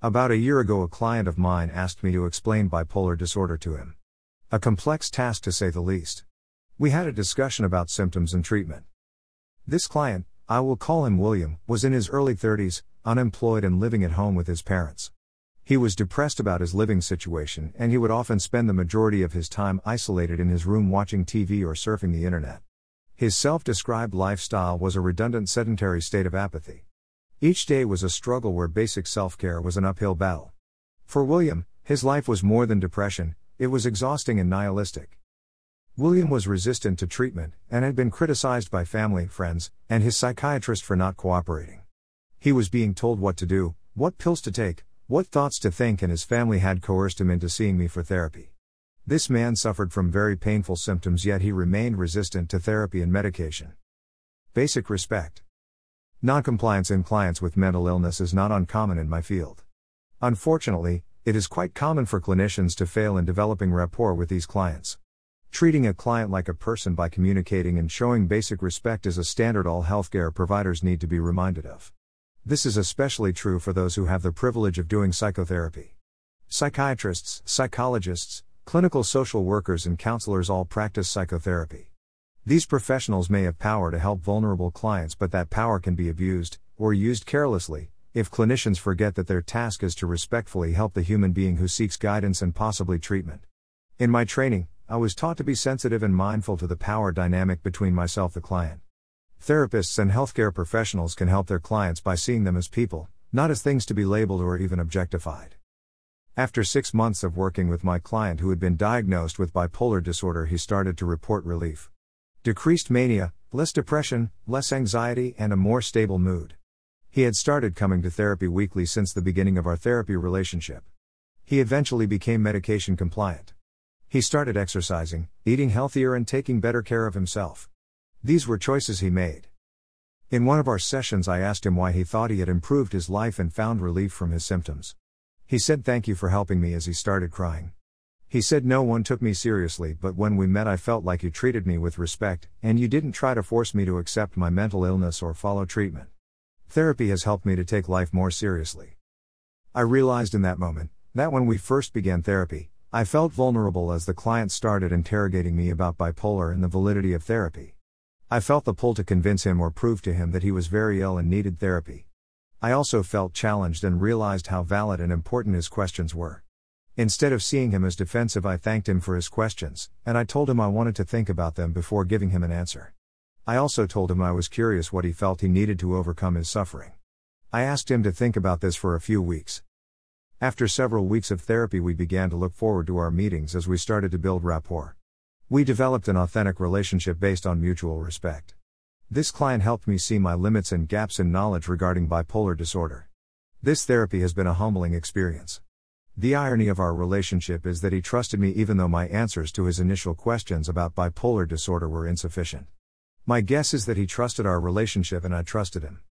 About a year ago, a client of mine asked me to explain bipolar disorder to him. A complex task to say the least. We had a discussion about symptoms and treatment. This client, I will call him William, was in his early 30s, unemployed and living at home with his parents. He was depressed about his living situation and he would often spend the majority of his time isolated in his room watching TV or surfing the internet. His self described lifestyle was a redundant sedentary state of apathy. Each day was a struggle where basic self care was an uphill battle. For William, his life was more than depression, it was exhausting and nihilistic. William was resistant to treatment and had been criticized by family, friends, and his psychiatrist for not cooperating. He was being told what to do, what pills to take, what thoughts to think, and his family had coerced him into seeing me for therapy. This man suffered from very painful symptoms, yet he remained resistant to therapy and medication. Basic respect. Noncompliance in clients with mental illness is not uncommon in my field. Unfortunately, it is quite common for clinicians to fail in developing rapport with these clients. Treating a client like a person by communicating and showing basic respect is a standard all healthcare providers need to be reminded of. This is especially true for those who have the privilege of doing psychotherapy. Psychiatrists, psychologists, clinical social workers, and counselors all practice psychotherapy. These professionals may have power to help vulnerable clients, but that power can be abused, or used carelessly, if clinicians forget that their task is to respectfully help the human being who seeks guidance and possibly treatment. In my training, I was taught to be sensitive and mindful to the power dynamic between myself and the client. Therapists and healthcare professionals can help their clients by seeing them as people, not as things to be labeled or even objectified. After six months of working with my client who had been diagnosed with bipolar disorder, he started to report relief. Decreased mania, less depression, less anxiety, and a more stable mood. He had started coming to therapy weekly since the beginning of our therapy relationship. He eventually became medication compliant. He started exercising, eating healthier, and taking better care of himself. These were choices he made. In one of our sessions, I asked him why he thought he had improved his life and found relief from his symptoms. He said thank you for helping me as he started crying. He said no one took me seriously, but when we met, I felt like you treated me with respect, and you didn't try to force me to accept my mental illness or follow treatment. Therapy has helped me to take life more seriously. I realized in that moment that when we first began therapy, I felt vulnerable as the client started interrogating me about bipolar and the validity of therapy. I felt the pull to convince him or prove to him that he was very ill and needed therapy. I also felt challenged and realized how valid and important his questions were. Instead of seeing him as defensive, I thanked him for his questions, and I told him I wanted to think about them before giving him an answer. I also told him I was curious what he felt he needed to overcome his suffering. I asked him to think about this for a few weeks. After several weeks of therapy, we began to look forward to our meetings as we started to build rapport. We developed an authentic relationship based on mutual respect. This client helped me see my limits and gaps in knowledge regarding bipolar disorder. This therapy has been a humbling experience. The irony of our relationship is that he trusted me even though my answers to his initial questions about bipolar disorder were insufficient. My guess is that he trusted our relationship and I trusted him.